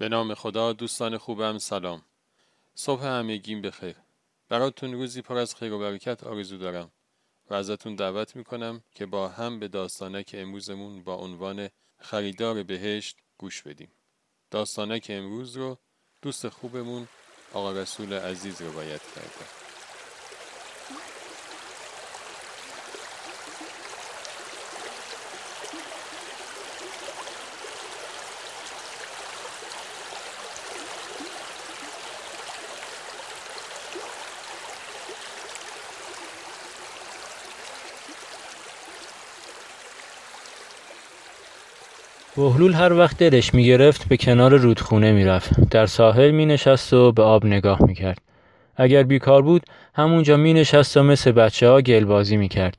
به نام خدا دوستان خوبم سلام. صبح همگیم بخیر. براتون روزی پر از خیر و برکت آرزو دارم و ازتون دعوت می‌کنم که با هم به داستانک امروزمون با عنوان خریدار بهشت گوش بدیم. داستانک امروز رو دوست خوبمون آقا رسول عزیز روایت کرده. بهلول هر وقت دلش می‌گرفت به کنار رودخونه می‌رفت در ساحل می نشست و به آب نگاه می‌کرد اگر بیکار بود همونجا می نشست و مثل بچه ها گل بازی می کرد.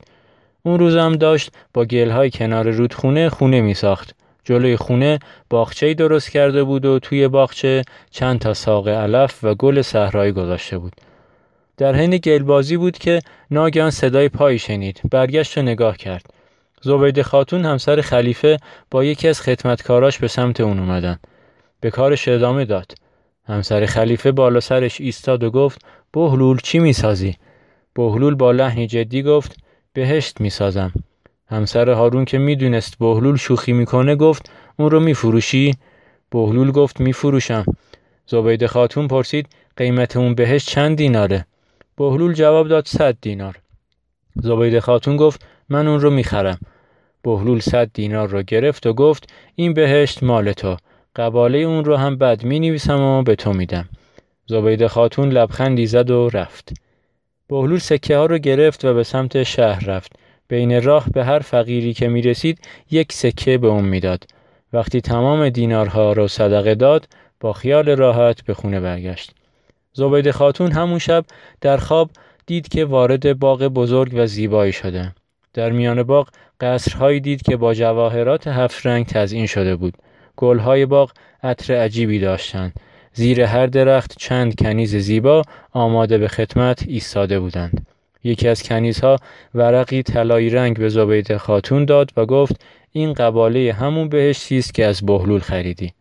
اون روز هم داشت با گل های کنار رودخونه خونه می ساخت. جلوی خونه باغچه درست کرده بود و توی باغچه چند تا ساق علف و گل صحرایی گذاشته بود. در حین گلبازی بود که ناگهان صدای پایی شنید. برگشت و نگاه کرد. زبید خاتون همسر خلیفه با یکی از خدمتکاراش به سمت اون اومدن. به کارش ادامه داد. همسر خلیفه بالا سرش ایستاد و گفت بهلول چی می‌سازی؟ بهلول با لحنی جدی گفت بهشت می‌سازم. همسر هارون که می‌دونست بهلول شوخی می‌کنه گفت اون رو میفروشی؟ بهلول گفت میفروشم. زبید خاتون پرسید قیمت اون بهشت چند دیناره؟ بهلول جواب داد صد دینار. زبید خاتون گفت من اون رو می‌خرم. بهلول صد دینار را گرفت و گفت این بهشت مال تو قباله اون رو هم بد می نویسم و به تو میدم. زبید خاتون لبخندی زد و رفت. بهلول سکه ها رو گرفت و به سمت شهر رفت. بین راه به هر فقیری که می رسید یک سکه به اون می‌داد. وقتی تمام دینارها را صدقه داد با خیال راحت به خونه برگشت. زبید خاتون همون شب در خواب دید که وارد باغ بزرگ و زیبایی شده. در میان باغ قصرهایی دید که با جواهرات هفت رنگ تزئین شده بود. گلهای باغ عطر عجیبی داشتند. زیر هر درخت چند کنیز زیبا آماده به خدمت ایستاده بودند. یکی از کنیزها ورقی طلایی رنگ به زبید خاتون داد و گفت این قباله همون بهشتی است که از بهلول خریدی.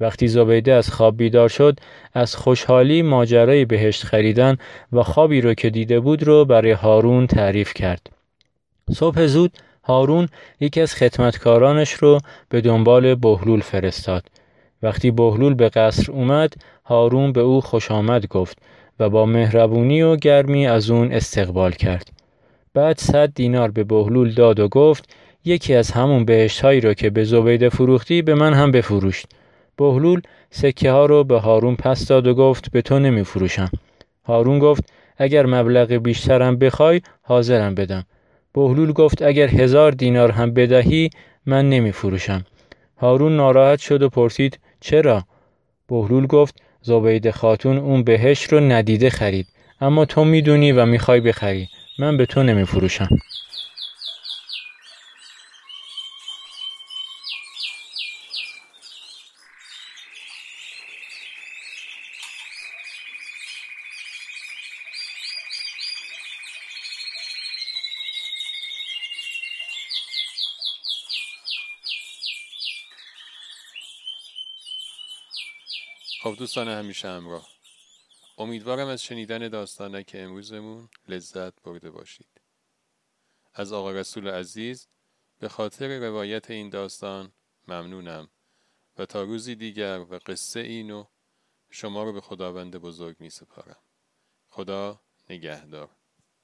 وقتی زبیده از خواب بیدار شد از خوشحالی ماجرای بهشت خریدن و خوابی رو که دیده بود رو برای هارون تعریف کرد. صبح زود هارون یکی از خدمتکارانش رو به دنبال بهلول فرستاد. وقتی بهلول به قصر اومد، هارون به او خوش آمد گفت و با مهربونی و گرمی از اون استقبال کرد. بعد صد دینار به بهلول داد و گفت یکی از همون بهشت هایی رو که به زبیده فروختی به من هم بفروشت. بهلول سکه ها رو به هارون پس داد و گفت به تو نمی فروشم. هارون گفت اگر مبلغ بیشترم بخوای حاضرم بدم. بهلول گفت اگر هزار دینار هم بدهی من نمی فروشم. هارون ناراحت شد و پرسید چرا؟ بهلول گفت زبید خاتون اون بهش رو ندیده خرید اما تو می‌دونی و می‌خوای بخری من به تو نمی فروشم. خب دوستان همیشه همراه. امیدوارم از شنیدن داستانه که امروزمون لذت برده باشید. از آقا رسول عزیز به خاطر روایت این داستان ممنونم و تا روزی دیگر و قصه اینو شما رو به خداوند بزرگ می سپارم خدا نگهدار.